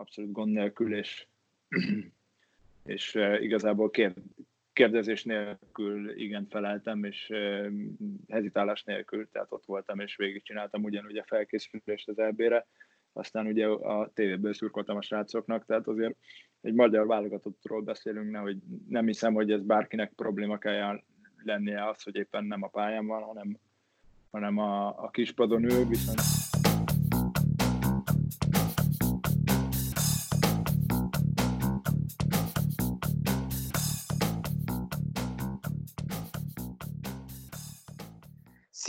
abszolút gond nélkül, és, és igazából kér, kérdezés nélkül igen feleltem, és hezitálás nélkül, tehát ott voltam, és végigcsináltam ugyanúgy a felkészülést az EB-re, aztán ugye a tévéből szurkoltam a srácoknak, tehát azért egy magyar válogatottról beszélünk, nehogy nem hiszem, hogy ez bárkinek probléma kell lennie az, hogy éppen nem a pályán van, hanem, hanem a, a kispadon ül, viszont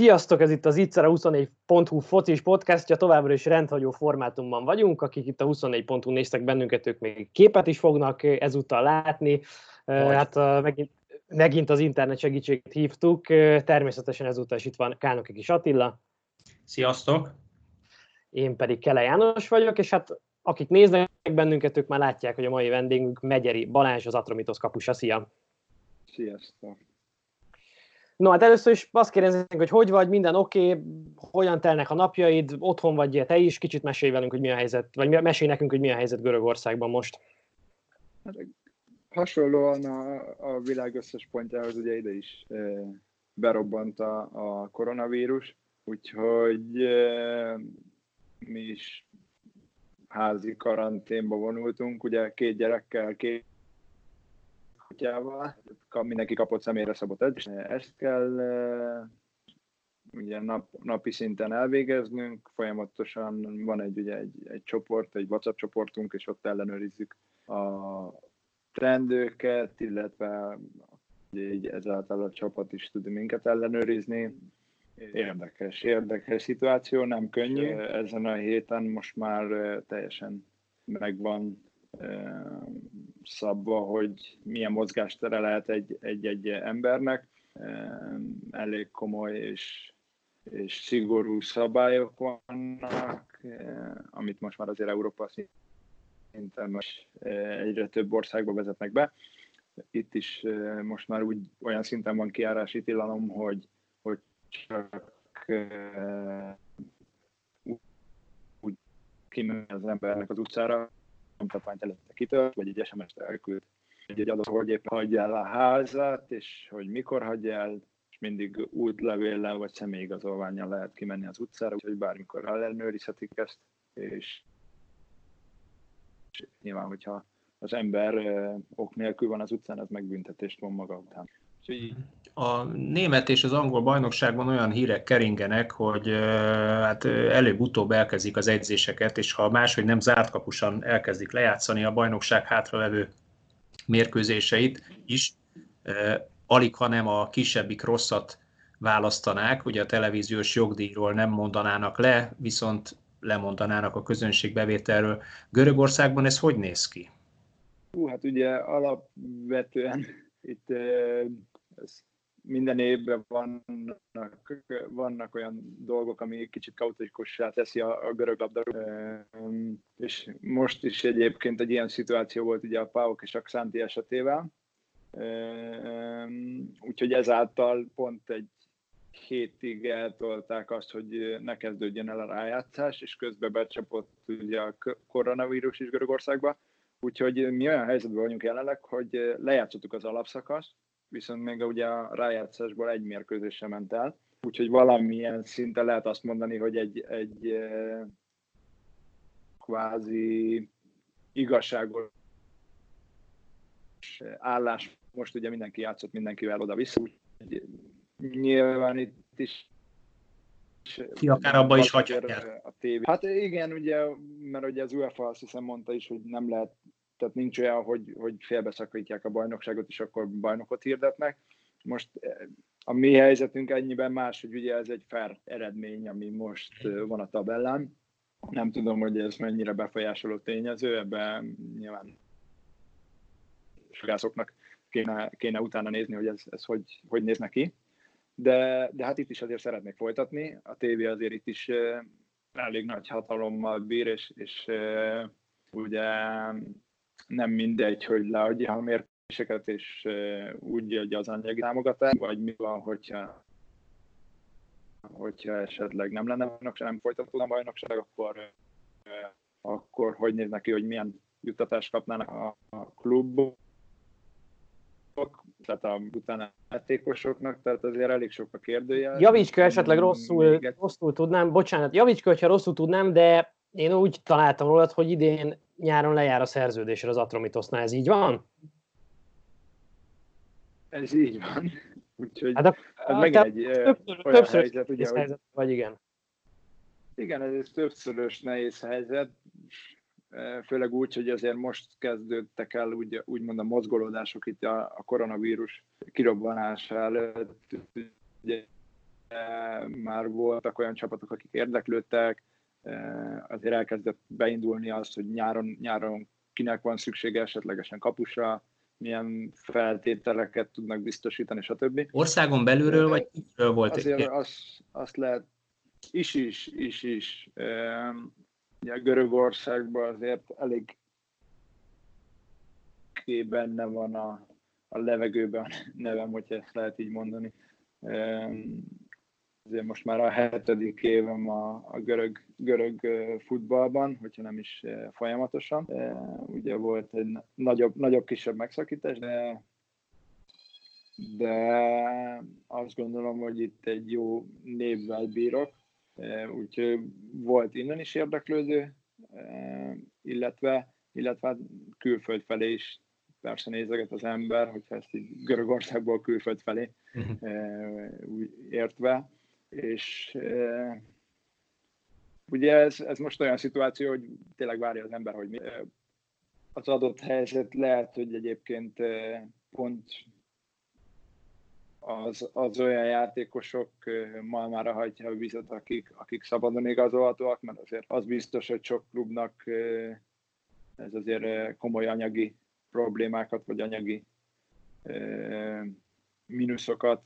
Sziasztok, ez itt az Itzera 24.hu focis podcastja, továbbra is rendhagyó formátumban vagyunk, akik itt a 24.hu néztek bennünket, ők még képet is fognak ezúttal látni. Vagy. Hát megint, megint az internet segítségét hívtuk, természetesen ezúttal is itt van Kálnoki Kis Attila. Sziasztok! Én pedig Kele János vagyok, és hát akik néznek bennünket, ők már látják, hogy a mai vendégünk Megyeri Balázs, az Atromitos kapusa. Szia! Sziasztok! No, hát először is azt kérdezzük, hogy hogy vagy, minden oké, okay, hogyan telnek a napjaid, otthon vagy te is, kicsit mesélj velünk, hogy mi a helyzet, vagy mesélj nekünk, hogy mi a helyzet Görögországban most. Hát, hasonlóan a, a világ összes pontjához ugye ide is e, berobbant a, a koronavírus, úgyhogy e, mi is házi karanténba vonultunk, ugye két gyerekkel, két kutyával, mindenki kapott személyre szabott edzést. Ezt kell ugye nap, napi szinten elvégeznünk, folyamatosan van egy, ugye egy, egy csoport, egy WhatsApp csoportunk, és ott ellenőrizzük a trendőket, illetve így ezáltal a csapat is tud minket ellenőrizni. Érdekes, érdekes szituáció, nem könnyű. Ezen a héten most már teljesen megvan szabva, hogy milyen mozgástere lehet egy-egy embernek. Elég komoly és, és szigorú szabályok vannak, amit most már azért Európa szinten most egyre több országba vezetnek be. Itt is most már úgy olyan szinten van kiárási tilalom, hogy, hogy csak úgy kimegy az embernek az utcára, nyomtatványt előtte kitölt, vagy egy SMS-t elküld. Egy adat, hogy éppen hagyja el a házat, és hogy mikor hagyja el, és mindig útlevéllel vagy személyigazolványjal lehet kimenni az utcára, úgyhogy bármikor ellenőrizhetik ezt, és nyilván, hogyha az ember ok nélkül van az utcán, az megbüntetést von maga után. Úgyhogy a német és az angol bajnokságban olyan hírek keringenek, hogy hát előbb-utóbb elkezdik az edzéseket, és ha máshogy nem zárt kapusan elkezdik lejátszani a bajnokság hátralevő mérkőzéseit is, alig, ha nem a kisebbik rosszat választanák, ugye a televíziós jogdíjról nem mondanának le, viszont lemondanának a közönségbevételről. Görögországban ez hogy néz ki? Hú, hát ugye alapvetően itt ez minden évben vannak, vannak olyan dolgok, ami kicsit kaotikussá teszi a, a görög labdarúgást. És most is egyébként egy ilyen szituáció volt ugye a Pauk és a Xanti esetével. Úgyhogy ezáltal pont egy hétig eltolták azt, hogy ne kezdődjön el a rájátszás, és közben becsapott ugye a koronavírus is Görögországba. Úgyhogy mi olyan helyzetben vagyunk jelenleg, hogy lejátszottuk az alapszakaszt, viszont még ugye a rájátszásból egy mérkőzés sem ment el, úgyhogy valamilyen szinten lehet azt mondani, hogy egy, egy eh, kvázi igazságos állás, most ugye mindenki játszott mindenkivel oda-vissza, úgyhogy nyilván itt is ki akár abba is hagyhatják. A tévé. Hát igen, ugye, mert ugye az UEFA azt hiszem mondta is, hogy nem lehet tehát nincs olyan, hogy, hogy félbeszakítják a bajnokságot, és akkor bajnokot hirdetnek. Most eh, a mi helyzetünk ennyiben más, hogy ugye ez egy fair eredmény, ami most eh, van a tabellán. Nem tudom, hogy ez mennyire befolyásoló tényező, ebben nyilván sugászoknak kéne, kéne utána nézni, hogy ez, ez hogy, hogy néz neki. De, de hát itt is azért szeretnék folytatni. A tévé azért itt is eh, elég nagy hatalommal bír, és, és ugye nem mindegy, hogy leadja a mérkőzéseket, és úgy adja az anyagi támogatást, vagy mi van, hogyha hogyha esetleg nem lenne bajnokság, nem folytatódna a bajnokság, akkor akkor hogy néz neki, hogy milyen juttatást kapnának a, a klubok, tehát a utána játékosoknak, tehát azért elég sok a kérdőjel. Javíts ki, esetleg rosszul, rosszul tudnám, bocsánat, javíts ki, hogyha rosszul tudnám, de én úgy találtam rólad, hogy idén nyáron lejár a szerződésre az Atromitosnál, ez így van? Ez így van. Úgyhogy hát a, ez megint egy többször, olyan többször helyzet, ugye, hogy, helyzet, vagy igen. Igen, ez egy többszörös nehéz helyzet, főleg úgy, hogy azért most kezdődtek el úgy, úgymond a mozgolódások itt a, a koronavírus kirobbanása előtt. Ugye, már voltak olyan csapatok, akik érdeklődtek, azért elkezdett beindulni az, hogy nyáron, nyáron kinek van szüksége esetlegesen kapusra, milyen feltételeket tudnak biztosítani, stb. Országon belülről, vagy kívülről volt? Azért azt, azt lehet, is is, is is. Ugye Görögországban azért elég benne van a, a levegőben a nevem, hogyha ezt lehet így mondani. Azért most már a hetedik évem a, a görög, görög futballban, hogyha nem is folyamatosan. Ugye volt egy nagyobb, nagyobb kisebb megszakítás, de de azt gondolom, hogy itt egy jó névvel bírok, úgyhogy volt innen is érdeklődő, illetve, illetve hát külföld felé is persze nézeget az ember, hogyha ezt így Görögországból külföld felé uh-huh. értve, és ugye ez, ez most olyan szituáció, hogy tényleg várja az ember, hogy mi, az adott helyzet lehet, hogy egyébként pont az, az olyan játékosok malmára hagyja a vizet, akik, akik szabadon igazolhatóak, mert azért az biztos, hogy sok klubnak ez azért komoly anyagi problémákat, vagy anyagi mínuszokat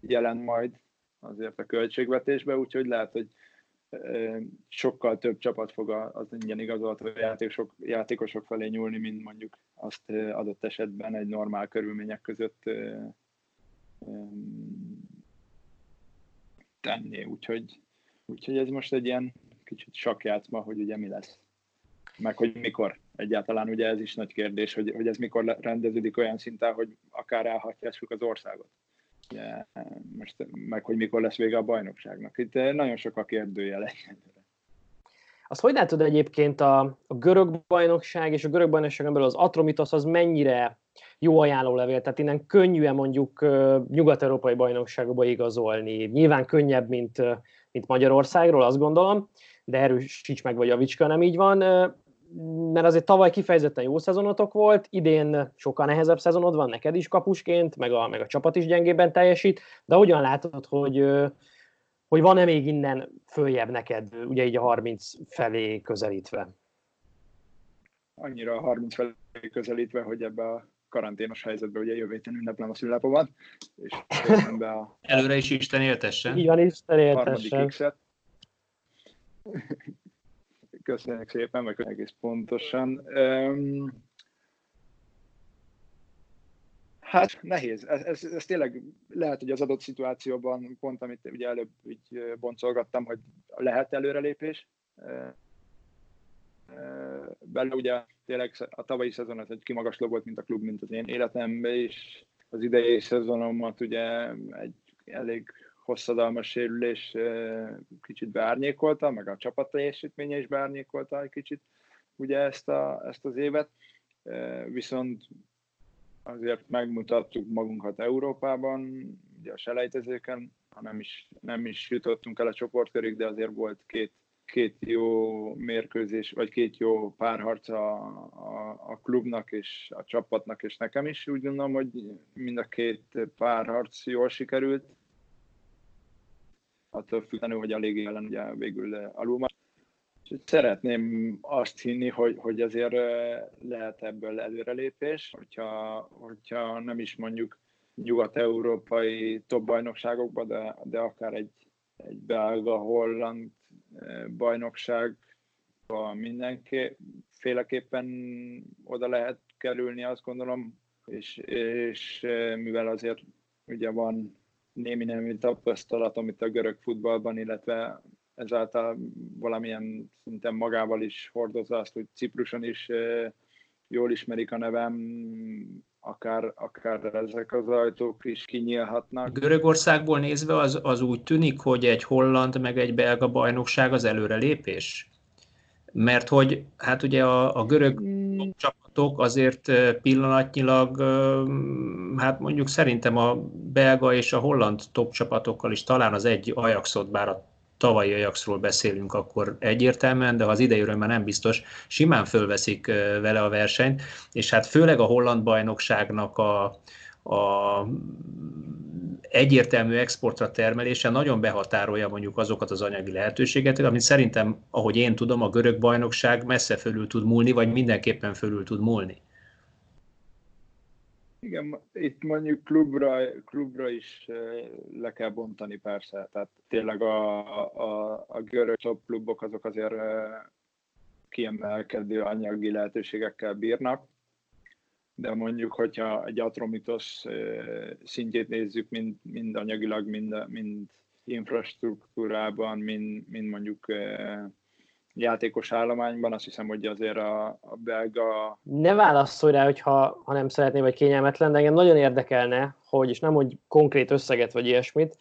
jelent majd azért a költségvetésbe, úgyhogy lehet, hogy sokkal több csapat fog az ingyen igazolható játékosok, játékosok felé nyúlni, mint mondjuk azt adott esetben egy normál körülmények között tenni. Úgyhogy, úgyhogy ez most egy ilyen kicsit sakjátszma, hogy ugye mi lesz. Meg hogy mikor. Egyáltalán ugye ez is nagy kérdés, hogy, hogy ez mikor rendeződik olyan szinten, hogy akár elhatjássuk az országot. Most meg hogy mikor lesz vége a bajnokságnak. Itt nagyon sok a kérdőjel egyelőre. Azt hogy látod egyébként a, a görög bajnokság és a görög bajnokság belül az Atromitos az mennyire jó ajánlólevél, tehát innen könnyűen mondjuk nyugat-európai bajnokságokba igazolni. Nyilván könnyebb, mint, mint Magyarországról, azt gondolom, de erősíts meg, vagy Javicska nem így van, mert azért tavaly kifejezetten jó szezonotok volt, idén sokkal nehezebb szezonod van neked is kapusként, meg a, meg a csapat is gyengében teljesít, de hogyan látod, hogy, hogy van-e még innen följebb neked, ugye így a 30 felé közelítve? Annyira a 30 felé közelítve, hogy ebbe a karanténos helyzetben ugye jövő héten ünneplem a szülnapomat, és be a... Előre is Isten éltessen. Van, Isten éltessen. Köszönjük szépen, meg egész pontosan. Hát nehéz. Ez, ez, ez tényleg lehet, hogy az adott szituációban, pont amit ugye előbb így boncolgattam, hogy lehet előrelépés. Belőle ugye tényleg a tavalyi szezon az egy kimagasló volt, mint a klub, mint az én életemben is. Az idei szezonomat ugye egy elég hosszadalmas sérülés kicsit beárnyékolta, meg a csapat teljesítménye is beárnyékolta egy kicsit ugye ezt, a, ezt az évet. Viszont azért megmutattuk magunkat Európában, ugye a selejtezőken, ha nem is, nem is jutottunk el a csoportkörig, de azért volt két, két jó mérkőzés, vagy két jó párharc a, a, a klubnak és a csapatnak és nekem is. Úgy gondolom, hogy mind a két párharc jól sikerült. Attól függetlenül, hogy a légi ellen ugye végül alul Szeretném azt hinni, hogy, hogy azért lehet ebből előrelépés, hogyha, hogyha nem is mondjuk nyugat-európai top bajnokságokba, de, de akár egy, egy belga, holland bajnokságba mindenféleképpen oda lehet kerülni, azt gondolom, és, és mivel azért ugye van némi nemű tapasztalat, amit a görög futballban, illetve ezáltal valamilyen szinten magával is hordozza azt, hogy Cipruson is jól ismerik a nevem, akár, akár ezek az ajtók is kinyílhatnak. Görögországból nézve az, az úgy tűnik, hogy egy holland meg egy belga bajnokság az előrelépés? Mert hogy hát ugye a, a görög hmm. Csapatok azért pillanatnyilag, hát mondjuk szerintem a belga és a holland top csapatokkal is talán az egy Ajaxot, bár a tavalyi Ajaxról beszélünk, akkor egyértelműen, de ha az idejéről már nem biztos, simán fölveszik vele a versenyt, és hát főleg a holland bajnokságnak a, a egyértelmű exportra termelése nagyon behatárolja mondjuk azokat az anyagi lehetőségeket, amit szerintem, ahogy én tudom, a görög bajnokság messze fölül tud múlni, vagy mindenképpen fölül tud múlni. Igen, itt mondjuk klubra, klubra is le kell bontani persze, tehát tényleg a, a, a görög top klubok azok azért kiemelkedő anyagi lehetőségekkel bírnak, de mondjuk, hogyha egy Atromitos szintjét nézzük, mind, mind anyagilag, mind, mind infrastruktúrában, mind, mind mondjuk játékos állományban, azt hiszem, hogy azért a, a belga... Ne válaszolj rá, hogyha, ha nem szeretné, vagy kényelmetlen, de engem nagyon érdekelne, hogy, és nem hogy konkrét összeget, vagy ilyesmit,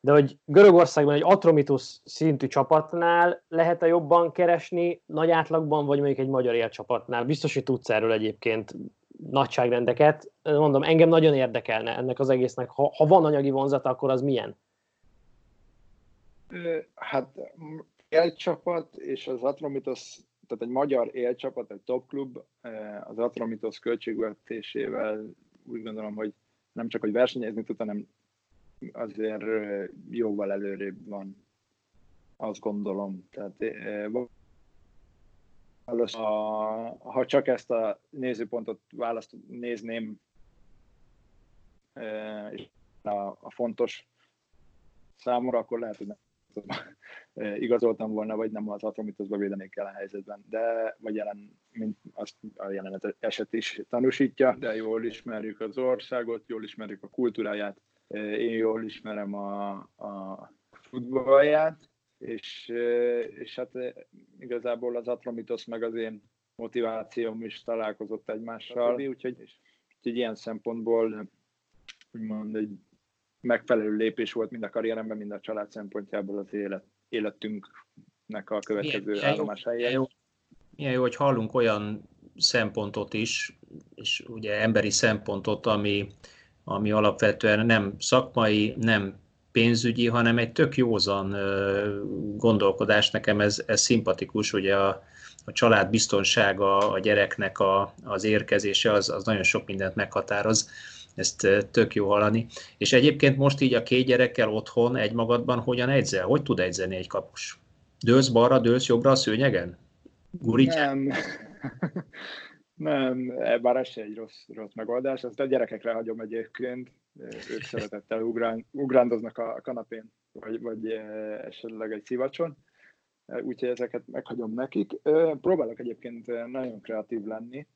de hogy Görögországban egy Atromitus szintű csapatnál lehet-e jobban keresni nagy átlagban, vagy mondjuk egy magyar élcsapatnál? Biztos, hogy tudsz erről egyébként nagyságrendeket. Mondom, engem nagyon érdekelne ennek az egésznek. Ha, ha van anyagi vonzata, akkor az milyen? Hát élcsapat és az Atromitos, tehát egy magyar élcsapat, egy top klub, az Atromitos költségvetésével úgy gondolom, hogy nem csak, hogy versenyezni tud, hanem azért jóval előrébb van. Azt gondolom. Tehát a, ha csak ezt a nézőpontot választ nézném, a, a fontos számomra, akkor lehet, hogy nem igazoltam volna, vagy nem az Atromitosba védenék el a helyzetben, de vagy jelen, mint azt a jelenet eset is tanúsítja, de jól ismerjük az országot, jól ismerjük a kultúráját, én jól ismerem a, a futballját, és, és hát igazából az Atromitos meg az én motivációm is találkozott egymással, úgyhogy, úgyhogy ilyen szempontból úgymond egy megfelelő lépés volt mind a karrieremben, mind a család szempontjából az élet, életünknek a következő milyen, állomás milyen jó, milyen jó, hogy hallunk olyan szempontot is, és ugye emberi szempontot, ami, ami alapvetően nem szakmai, nem pénzügyi, hanem egy tök józan gondolkodás. Nekem ez, ez szimpatikus, ugye a, a család biztonsága, a gyereknek a, az érkezése, az, az nagyon sok mindent meghatároz ezt tök jó hallani. És egyébként most így a két gyerekkel otthon egymagadban hogyan edzel? Hogy tud edzeni egy kapus? Dőlsz balra, dőlsz jobbra a szőnyegen? Gurítja? Nem. Nem, bár ez egy rossz, rossz megoldás. Ezt a gyerekekre hagyom egyébként. Ők szeretettel ugrán, ugrándoznak a kanapén, vagy, vagy esetleg egy szivacson. Úgyhogy ezeket meghagyom nekik. Próbálok egyébként nagyon kreatív lenni,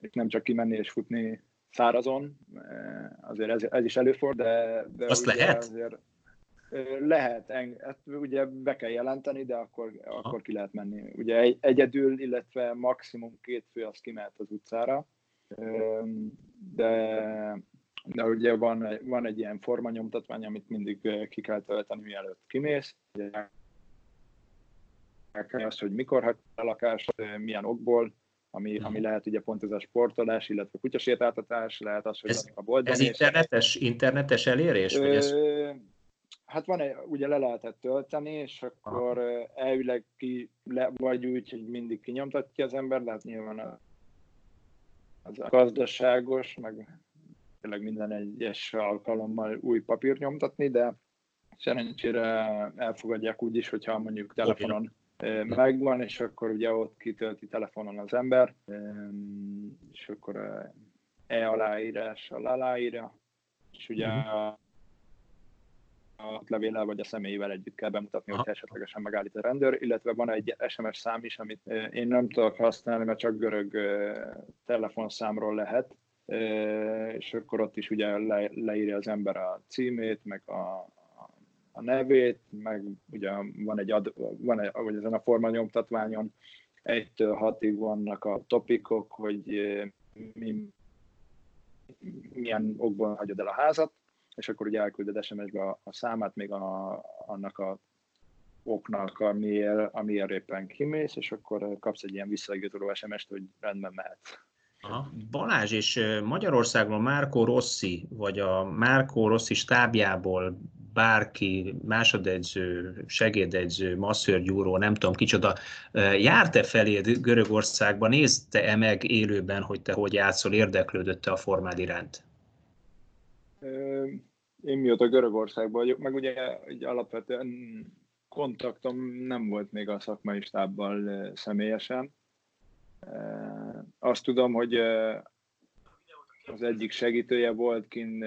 és nem csak kimenni és futni szárazon, azért ez, ez is előfordul, de, de Azt lehet? Azért, lehet, ezt ugye be kell jelenteni, de akkor, akkor ki lehet menni. Ugye egy, egyedül, illetve maximum két fő az kimehet az utcára, de, de ugye van, van egy ilyen formanyomtatvány, amit mindig ki kell tölteni, mielőtt kimész. Azt, hogy mikor hagysz a lakást, milyen okból, ami, ami lehet ugye pont ez a sportolás, illetve kutyasétáltatás, lehet az, hogy ez, a boltban Ez internetes, internetes elérés? Ö, vagy ez... Hát van egy, ugye le lehetett tölteni, és akkor Aha. elvileg ki, le, vagy úgy, hogy mindig kinyomtatja az ember, lehet nyilván a, az a gazdaságos, meg tényleg minden egyes alkalommal új papír nyomtatni, de szerencsére elfogadják úgy is, hogyha mondjuk telefonon megvan, és akkor ugye ott kitölti telefonon az ember, és akkor e-aláírással aláírja, és ugye mhm. A levéllel vagy a személyével együtt kell bemutatni, hogy esetlegesen megállít a rendőr, illetve van egy SMS szám is, amit én nem tudok használni, mert csak görög telefonszámról lehet, és akkor ott is ugye le, leírja az ember a címét, meg a, a nevét, meg ugye van egy, ad, van egy vagy ezen a formanyomtatványon egytől hatig vannak a topikok, hogy mi, milyen okból hagyod el a házat, és akkor ugye elkülded SMS-be a, a számát, még a, annak a oknak, amiért, amiért éppen kimész, és akkor kapsz egy ilyen visszaigazoló SMS-t, hogy rendben mehetsz. Aha. Balázs, és Magyarországon Márko Rossi, vagy a Márko Rossi stábjából bárki, másodedző, segédedző, masszörgyúró, nem tudom kicsoda, járt-e felé Görögországban, nézte-e meg élőben, hogy te hogy játszol, érdeklődött-e a formád iránt? Én mióta Görögországban vagyok, meg ugye egy alapvetően kontaktom nem volt még a szakmai stábbal személyesen, azt tudom, hogy az egyik segítője volt kint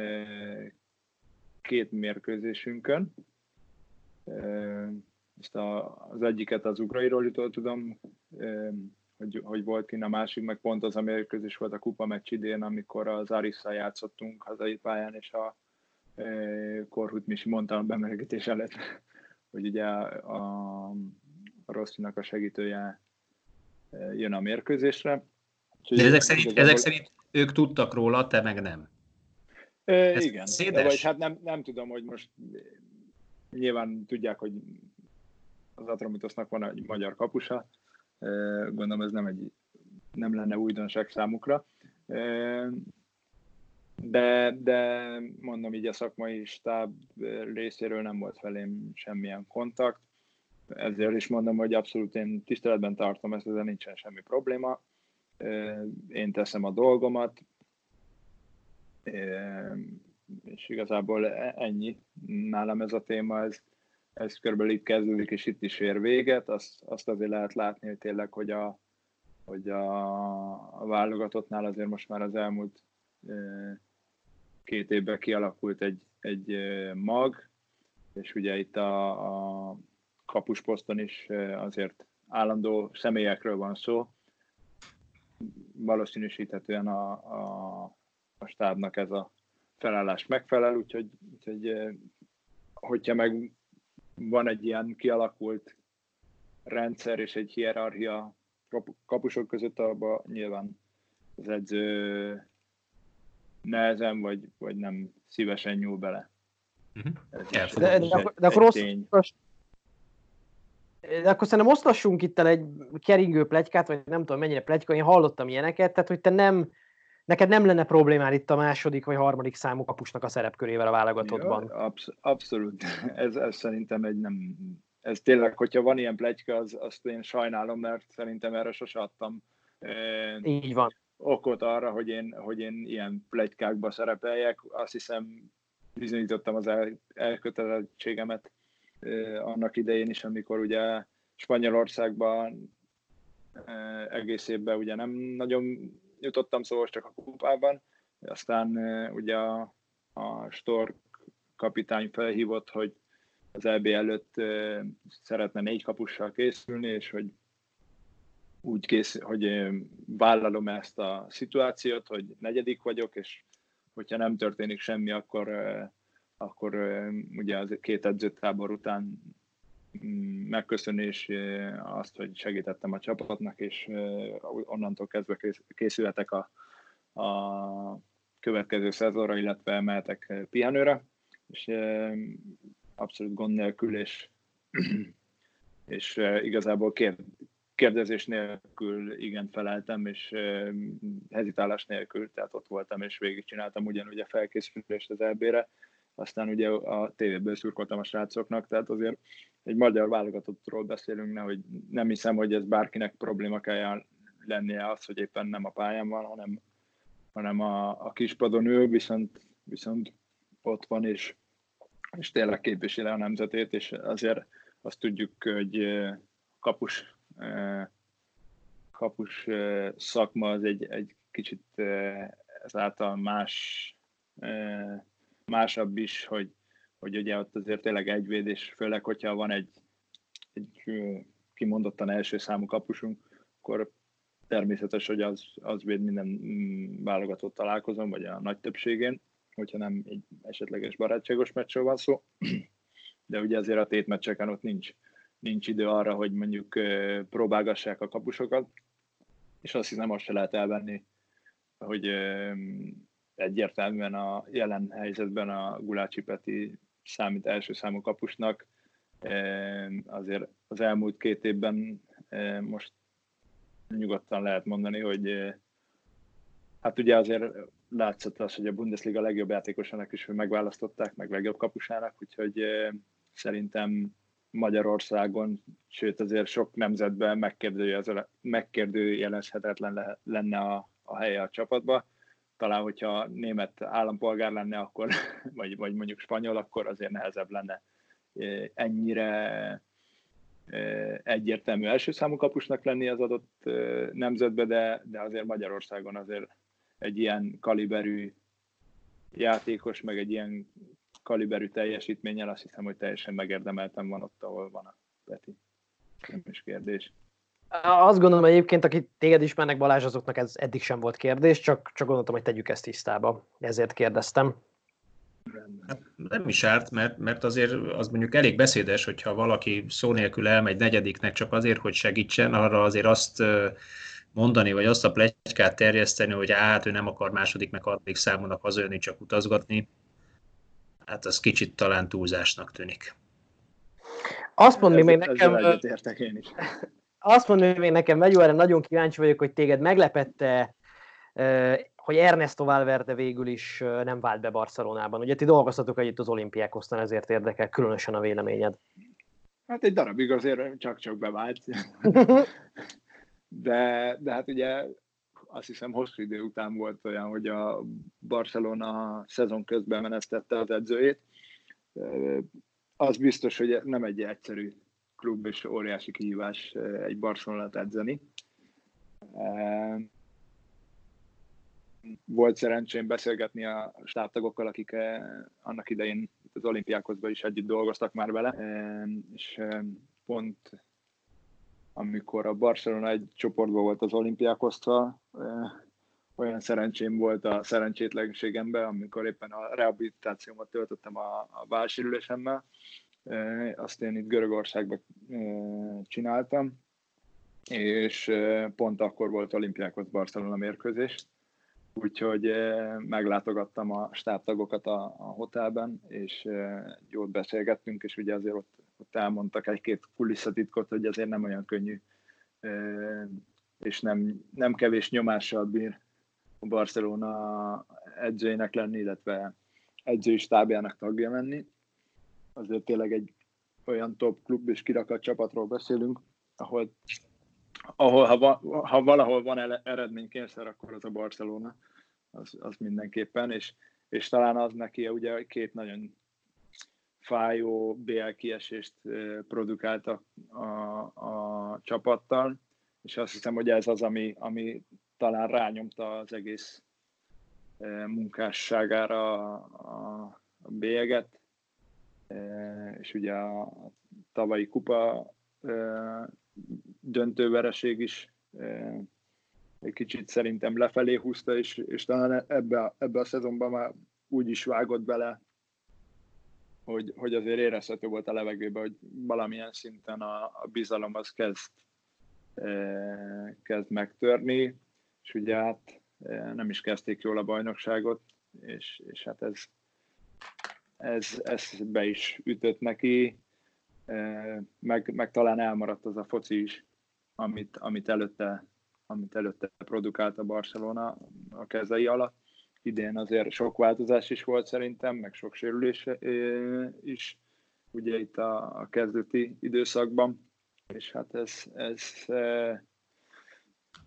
két mérkőzésünkön. Ezt az egyiket az Ugrairól tudom, hogy, hogy volt kint, a másik meg pont az a mérkőzés volt a kupa meccs idén, amikor az Arisszal játszottunk hazai pályán, és a Korhut Misi mondta a bemelegítés előtt, hogy ugye a, a Rosszinak a segítője jön a mérkőzésre. De ezek szerint, igazából... ezek szerint ők tudtak róla, te meg nem. E, igen, szédes? vagy hát nem, nem tudom, hogy most nyilván tudják, hogy az Atromitosnak van egy magyar kapusa, gondolom ez nem, egy, nem lenne újdonság számukra. De, de mondom így a szakmai stáb részéről nem volt felém semmilyen kontakt ezért is mondom, hogy abszolút én tiszteletben tartom ezt, ezzel nincsen semmi probléma. Én teszem a dolgomat, és igazából e, ennyi. Nálam ez a téma, ez, ez körülbelül itt kezdődik, és itt is ér véget. Azt, azt azért lehet látni, hogy tényleg, hogy a, hogy a, válogatottnál azért most már az elmúlt két évben kialakult egy, egy mag, és ugye itt a, a kapusposzton is azért állandó személyekről van szó. Valószínűsíthetően a, a, a stábnak ez a felállás megfelel, úgyhogy, úgyhogy hogyha meg van egy ilyen kialakult rendszer és egy hierarchia kapusok között, abban nyilván az edző nehezen vagy, vagy nem szívesen nyúl bele. Uh-huh. De, de, de, de akkor rossz, de akkor szerintem osztassunk itt el egy keringő plegykát, vagy nem tudom mennyire plegyka, én hallottam ilyeneket, tehát hogy te nem, neked nem lenne problémád itt a második vagy harmadik számú kapusnak a szerepkörével a válogatottban. Ja, absz- abszolút. Ez, ez szerintem egy nem... Ez tényleg, hogyha van ilyen plegyka, az, azt én sajnálom, mert szerintem erre sose adtam eh, Így van. okot arra, hogy én, hogy én ilyen plegykákba szerepeljek. Azt hiszem, bizonyítottam az el, elkötelezettségemet annak idején is, amikor ugye Spanyolországban egész évben ugye nem nagyon jutottam, szóval csak a kupában, aztán ugye a, a Stork kapitány felhívott, hogy az EB előtt szeretne négy kapussal készülni, és hogy úgy kész, hogy vállalom ezt a szituációt, hogy negyedik vagyok, és hogyha nem történik semmi, akkor akkor ugye az két edzőtábor után megköszönés azt, hogy segítettem a csapatnak, és onnantól kezdve készülhetek a, a következő szezonra, illetve mehetek pihenőre, és abszolút gond nélkül, és, és igazából kérdezés nélkül igen feleltem, és hezitálás nélkül, tehát ott voltam, és végigcsináltam ugyanúgy a felkészülést az EB-re, aztán ugye a tévéből szurkoltam a srácoknak, tehát azért egy magyar válogatottról beszélünk, nehogy nem hiszem, hogy ez bárkinek probléma kell lennie az, hogy éppen nem a pályán van, hanem, hanem a, a kispadon ül, viszont, viszont ott van, és, és tényleg képviseli a nemzetét, és azért azt tudjuk, hogy kapus, kapus szakma az egy, egy kicsit ezáltal más másabb is, hogy, hogy ugye ott azért tényleg egy védés, főleg, hogyha van egy, egy kimondottan első számú kapusunk, akkor természetes, hogy az, az véd minden mm, válogatott találkozón, vagy a nagy többségén, hogyha nem egy esetleges barátságos meccsről van szó. de ugye azért a tétmeccseken ott nincs, nincs idő arra, hogy mondjuk próbálgassák a kapusokat, és azt hiszem azt se lehet elvenni, hogy egyértelműen a jelen helyzetben a Gulácsi Peti számít első számú kapusnak. Azért az elmúlt két évben most nyugodtan lehet mondani, hogy hát ugye azért látszott az, hogy a Bundesliga legjobb játékosának is megválasztották, meg legjobb kapusának, úgyhogy szerintem Magyarországon, sőt azért sok nemzetben megkérdőjelezhetetlen lenne a, a helye a csapatba. Talán, hogyha német állampolgár lenne, akkor, vagy, vagy mondjuk spanyol, akkor azért nehezebb lenne ennyire egyértelmű első számú kapusnak lenni az adott nemzetbe, de, de azért Magyarországon azért egy ilyen kaliberű játékos, meg egy ilyen kaliberű teljesítménnyel azt hiszem, hogy teljesen megérdemeltem van ott, ahol van a Peti. Nem is kérdés. Azt gondolom egyébként, akik téged ismernek Balázs, azoknak ez eddig sem volt kérdés, csak, csak gondoltam, hogy tegyük ezt tisztába. Ezért kérdeztem. Hát nem is árt, mert, mert azért az mondjuk elég beszédes, hogyha valaki szó nélkül elmegy negyediknek csak azért, hogy segítsen, arra azért azt mondani, vagy azt a plegykát terjeszteni, hogy hát ő nem akar második, meg harmadik számonak hazajönni, csak utazgatni, hát az kicsit talán túlzásnak tűnik. Azt mondom még nekem... én is. Azt mondom még nekem, Megyó, erre nagyon kíváncsi vagyok, hogy téged meglepette, hogy Ernesto Valverde végül is nem vált be Barcelonában. Ugye ti dolgoztatok együtt az olimpiákoztan, ezért érdekel különösen a véleményed. Hát egy darabig azért csak-csak bevált. de, de hát ugye azt hiszem hosszú idő után volt olyan, hogy a Barcelona szezon közben menesztette az edzőjét. Az biztos, hogy nem egy egyszerű klub és óriási kihívás egy Barcelonát edzeni. Volt szerencsém beszélgetni a stábtagokkal, akik annak idején az olimpiákozban is együtt dolgoztak már vele, és pont amikor a Barcelona egy csoportban volt az olimpiákoztal, olyan szerencsém volt a szerencsétlenségemben, amikor éppen a rehabilitációmat töltöttem a, a válsérülésemmel, azt én itt Görögországban csináltam, és pont akkor volt olimpiákhoz Barcelona mérkőzés, úgyhogy meglátogattam a stábtagokat a, a hotelben, és jót beszélgettünk, és ugye azért ott ott elmondtak egy-két kulisszatitkot, hogy azért nem olyan könnyű, és nem, nem kevés nyomással bír a Barcelona edzőjének lenni, illetve edzői stábjának tagja menni. Azért tényleg egy olyan top klub és kirakat csapatról beszélünk, ahol, ahol ha, va, ha valahol van eredménykényszer, akkor az a Barcelona, az, az mindenképpen, és, és talán az neki ugye két nagyon fájó BL kiesést produkált a, a, a csapattal, és azt hiszem, hogy ez az, ami, ami talán rányomta az egész munkásságára a, a bélyeget, és ugye a tavalyi kupa döntővereség is egy kicsit szerintem lefelé húzta, és, és talán ebbe, ebbe a szezonban már úgy is vágott bele hogy, hogy azért érezhető volt a levegőben, hogy valamilyen szinten a, a bizalom az kezd, kezd megtörni, és ugye hát nem is kezdték jól a bajnokságot, és, és hát ez, ez, ez be is ütött neki, meg, meg talán elmaradt az a foci is, amit, amit előtte amit előtte produkált a Barcelona a kezei alatt. Idén azért sok változás is volt szerintem, meg sok sérülés is, ugye itt a, a kezdeti időszakban, és hát ez, ez,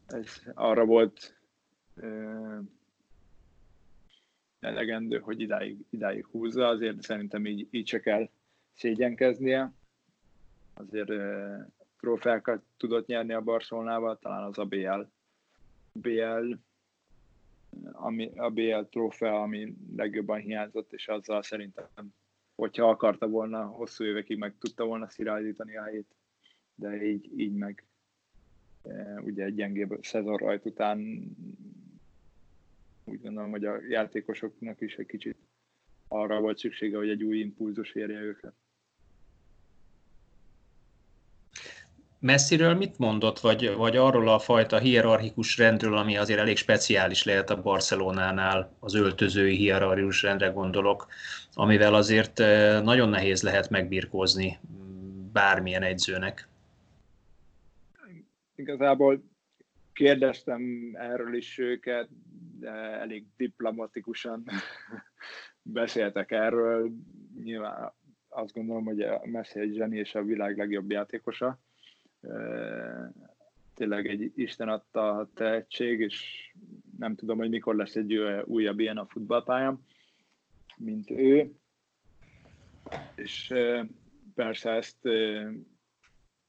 ez arra volt elegendő, hogy idáig, idáig húzza, azért szerintem így, így se kell szégyenkeznie. Azért trófeákat tudott nyerni a Barcelonával, talán az a BL, BL ami, a BL trófea, ami legjobban hiányzott, és azzal szerintem, hogyha akarta volna, hosszú évekig meg tudta volna szilárdítani a helyét, de így, így meg ugye egy gyengébb szezonrajt után úgy gondolom, hogy a játékosoknak is egy kicsit arra volt szüksége, hogy egy új impulzus érje őket. Messziről mit mondott, vagy, vagy arról a fajta hierarchikus rendről, ami azért elég speciális lehet a Barcelonánál, az öltözői hierarchikus rendre gondolok, amivel azért eh, nagyon nehéz lehet megbirkózni mm, bármilyen egyzőnek? Igazából kérdeztem erről is őket, elég diplomatikusan beszéltek erről. Nyilván azt gondolom, hogy Messi egy zseni és a világ legjobb játékosa. Tényleg egy Isten adta tehetség, és nem tudom, hogy mikor lesz egy újabb ilyen a futballpályán, mint ő. És persze ezt,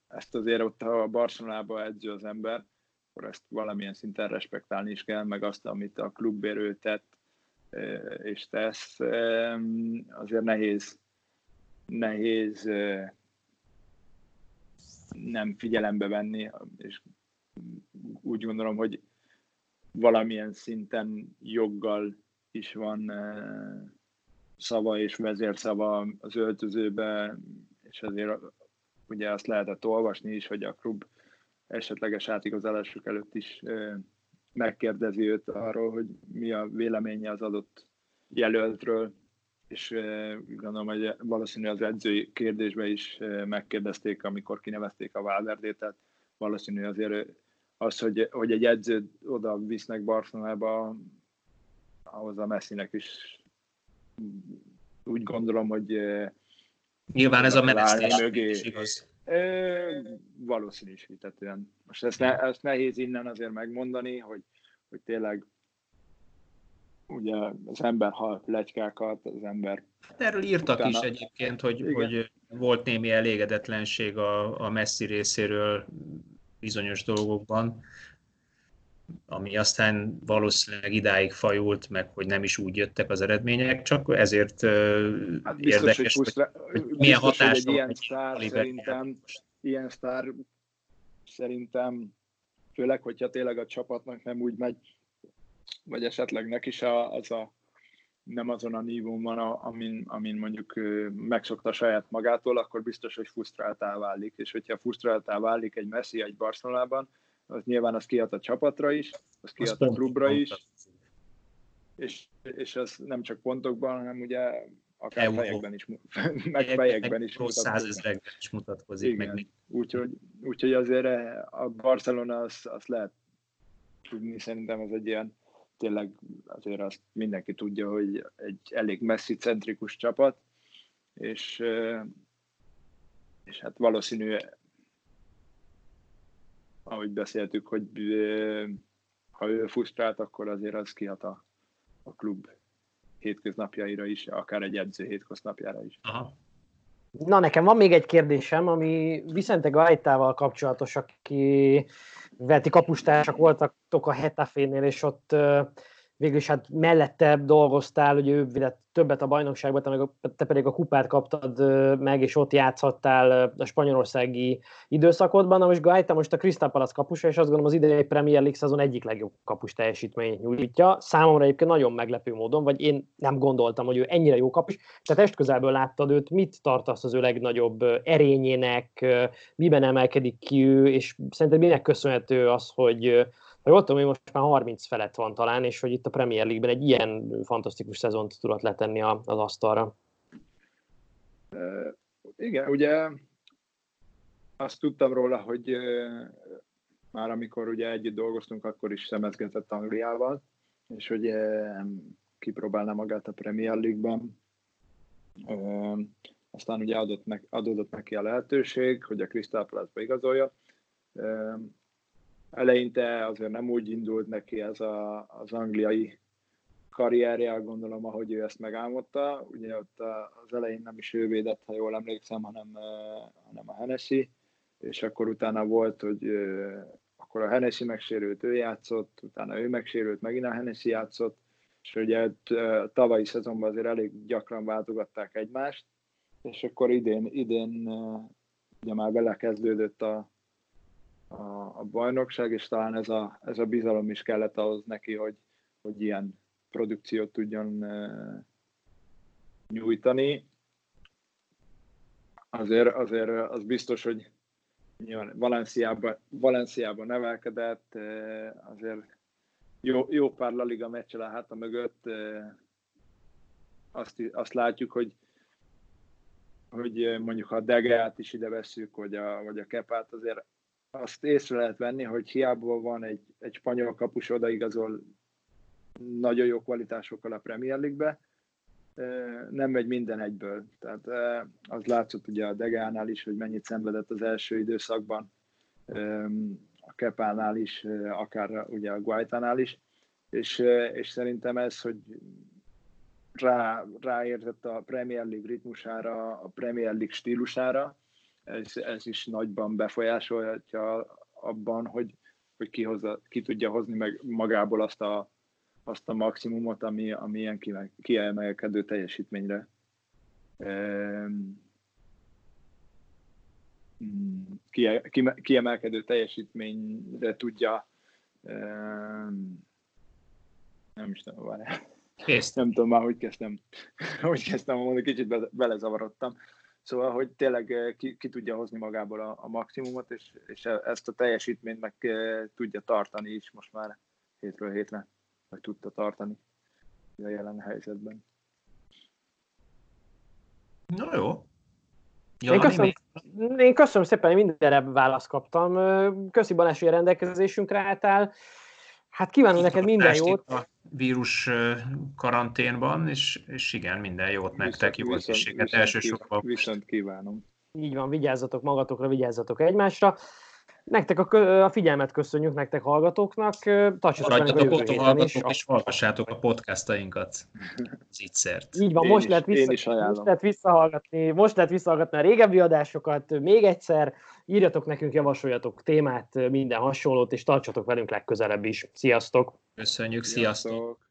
ezt azért ott a Barcelonába edző az ember, akkor ezt valamilyen szinten respektálni is kell, meg azt, amit a klubérő tett és tesz. Azért nehéz, nehéz nem figyelembe venni, és úgy gondolom, hogy valamilyen szinten joggal is van szava és vezérszava az öltözőbe, és azért ugye azt lehetett olvasni is, hogy a klub esetleges átigazolások előtt is megkérdezi őt arról, hogy mi a véleménye az adott jelöltről, és gondolom, hogy valószínű az edzői kérdésbe is megkérdezték, amikor kinevezték a Valverdét, tehát valószínű azért az, hogy, hogy egy edzőt oda visznek Barcelonába, ahhoz a Messinek is úgy gondolom, hogy Nyilván ez a menesztés mögé. is igaz. Valószínűsítetően. Most ezt, ne, ezt nehéz innen azért megmondani, hogy, hogy tényleg ugye az ember hal plegykákat, az ember... Hát erről írtak utána... is egyébként, hogy, hogy volt némi elégedetlenség a, a Messi részéről bizonyos dolgokban ami aztán valószínűleg idáig fajult, meg hogy nem is úgy jöttek az eredmények, csak ezért hát biztos, érdekes, hogy, pusztra, hogy, milyen hatás egy ilyen sztár szerintem, ilyen sztár szerintem, főleg, hogyha tényleg a csapatnak nem úgy megy, vagy esetleg neki is az a nem azon a nívón van, amin, amin mondjuk megszokta saját magától, akkor biztos, hogy frusztráltá válik, és hogyha frusztráltá válik egy Messi egy Barcelonában, az nyilván az kiad a csapatra is, az kiad a klubra is, és, és az nem csak pontokban, hanem ugye akár Euro. fejekben is, meg fejekben is mutatkozik. is mutatkozik. Igen. Meg úgyhogy, úgyhogy azért a Barcelona azt, azt lehet tudni, szerintem ez egy ilyen tényleg azért azt mindenki tudja, hogy egy elég messzi centrikus csapat, és, és hát valószínű ahogy beszéltük, hogy ha ő frusztrált, akkor azért az kihat a, a klub hétköznapjaira is, akár egy edző hétköznapjára is. Aha. Na, nekem van még egy kérdésem, ami Vicente Gaitával kapcsolatos, aki veti kapustársak voltatok a Hetafénél, és ott végül is hát mellette dolgoztál, hogy ő védett többet a bajnokságban, te, pedig a kupát kaptad meg, és ott játszhattál a spanyolországi időszakodban. Na most Gaita most a Crystal Palace kapusa, és azt gondolom az idei Premier League szezon egyik legjobb kapus teljesítmény nyújtja. Számomra egyébként nagyon meglepő módon, vagy én nem gondoltam, hogy ő ennyire jó kapus. Te test közelből láttad őt, mit tartasz az ő legnagyobb erényének, miben emelkedik ki ő, és szerinted minek köszönhető az, hogy ha jól tudom, hogy most már 30 felett van talán, és hogy itt a Premier League-ben egy ilyen fantasztikus szezont tudott letenni az asztalra. Igen, ugye azt tudtam róla, hogy már amikor ugye együtt dolgoztunk, akkor is szemezgetett Angliával, és hogy uh, kipróbálna magát a Premier League-ben. Aztán ugye adott ne, adódott neki a lehetőség, hogy a Crystal Palace-ba igazolja eleinte azért nem úgy indult neki ez a, az angliai karrierje, gondolom, ahogy ő ezt megálmodta. Ugye ott az elején nem is ő védett, ha jól emlékszem, hanem, hanem a Hennessy, és akkor utána volt, hogy akkor a Hennessy megsérült, ő játszott, utána ő megsérült, megint a Hennessy játszott, és ugye a tavalyi szezonban azért elég gyakran váltogatták egymást, és akkor idén, idén ugye már belekezdődött a, a, a bajnokság, és talán ez a, ez a bizalom is kellett ahhoz neki, hogy, hogy ilyen produkciót tudjon e, nyújtani. Azért, azért az biztos, hogy nyilván Valenciában, Valenciában nevelkedett, azért jó, jó pár La Liga meccsel a háta mögött azt, azt látjuk, hogy hogy mondjuk ha a Degeát is ide veszük, vagy a, vagy a Kepát, azért azt észre lehet venni, hogy hiába van egy, egy spanyol kapus odaigazol nagyon jó kvalitásokkal a Premier League-be, nem megy minden egyből. Tehát az látszott ugye a Degánál is, hogy mennyit szenvedett az első időszakban, a Kepánál is, akár ugye a Guaitánál is, és, és szerintem ez, hogy rá, ráérzett a Premier League ritmusára, a Premier League stílusára, ez, ez is nagyban befolyásolhatja abban, hogy, hogy ki, hozza, ki tudja hozni meg magából azt a, azt a maximumot, ami, ami ilyen kiemelkedő teljesítményre kiemelkedő teljesítményre tudja nem is tudom, várjál. Nem tudom már, hogy kezdtem, hogy kezdtem mondani, kicsit be, belezavarodtam. Szóval, hogy tényleg ki, ki tudja hozni magából a, a maximumot, és, és ezt a teljesítményt meg tudja tartani is most már hétről hétre, vagy tudta tartani a jelen helyzetben. Na jó. Ja, én, köszönöm, én köszönöm szépen, hogy mindenre választ kaptam. Köszi Balázs, hogy a rendelkezésünkre álltál. Hát kívánom neked minden jót. Vírus karanténban, és, és igen, minden jót nektek, jó egészséget elsősorban. Viszont kívánom. Így van, vigyázzatok magatokra, vigyázzatok egymásra. Nektek a, a figyelmet köszönjük nektek hallgatóknak. Tartsatok velünk a jövő is. és hallgassátok a podcastainkat. Zicsert. Így van, most, is, lehet vissza, most lehet visszahallgatni, most lehet visszahallgatni a régebbi adásokat még egyszer. Írjatok nekünk, javasoljatok témát, minden hasonlót, és tartsatok velünk legközelebb is. Sziasztok! Köszönjük, sziasztok! sziasztok.